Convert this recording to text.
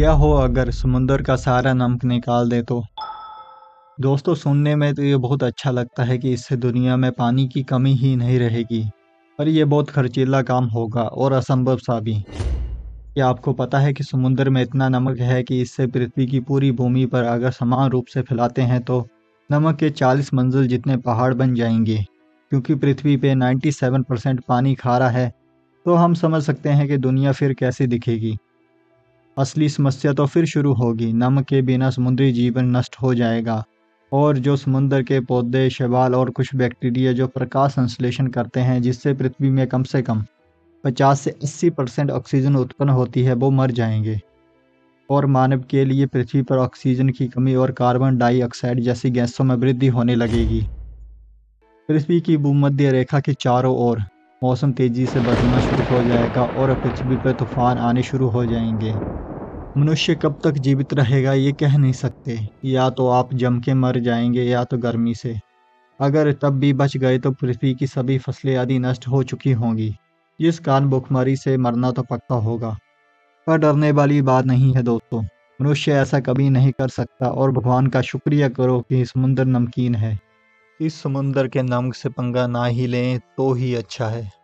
क्या हो अगर समुंदर का सारा नमक निकाल दे तो? दोस्तों, सुनने में तो ये बहुत अच्छा लगता है कि इससे दुनिया में पानी की कमी ही नहीं रहेगी। पर यह बहुत खर्चीला काम होगा और असंभव सा भी। क्या आपको पता है कि समुद्र में इतना नमक है कि इससे पृथ्वी की पूरी भूमि पर अगर समान रूप से फैलाते हैं तो नमक के 40 मंजिल जितने पहाड़ बन जाएँगे। क्योंकि पृथ्वी पे 97 परसेंट पानी खारा है तो हम समझ सकते हैं कि दुनिया फिर कैसी दिखेगी। असली समस्या तो फिर शुरू होगी। नमक के बिना समुद्री जीवन नष्ट हो जाएगा। और जो समुद्र के पौधे, शैवाल और कुछ बैक्टीरिया जो प्रकाश संश्लेषण करते हैं, जिससे पृथ्वी में कम से कम 50 से 80 परसेंट ऑक्सीजन उत्पन्न होती है, वो मर जाएँगे। और मानव के लिए पृथ्वी पर ऑक्सीजन की कमी और कार्बन डाइऑक्साइड जैसी गैसों में वृद्धि होने लगेगी। पृथ्वी की भूमध्य रेखा के चारों ओर मौसम तेज़ी से बदलना शुरू हो जाएगा और पृथ्वी पर तूफ़ान आने शुरू हो जाएँगे। मनुष्य कब तक जीवित रहेगा ये कह नहीं सकते। या तो आप जम के मर जाएँगे या तो गर्मी से। अगर तब भी बच गए तो पृथ्वी की सभी फ़सलें आदि नष्ट हो चुकी होंगी। जिस कारण भुखमरी से मरना तो पक्का होगा। पर डरने वाली बात नहीं है दोस्तों। मनुष्य ऐसा कभी नहीं कर सकता और भगवान का शुक्रिया करो कि समुंदर नमकीन है। इस समुंदर के नमक से पंगा ना ही लें तो ही अच्छा है।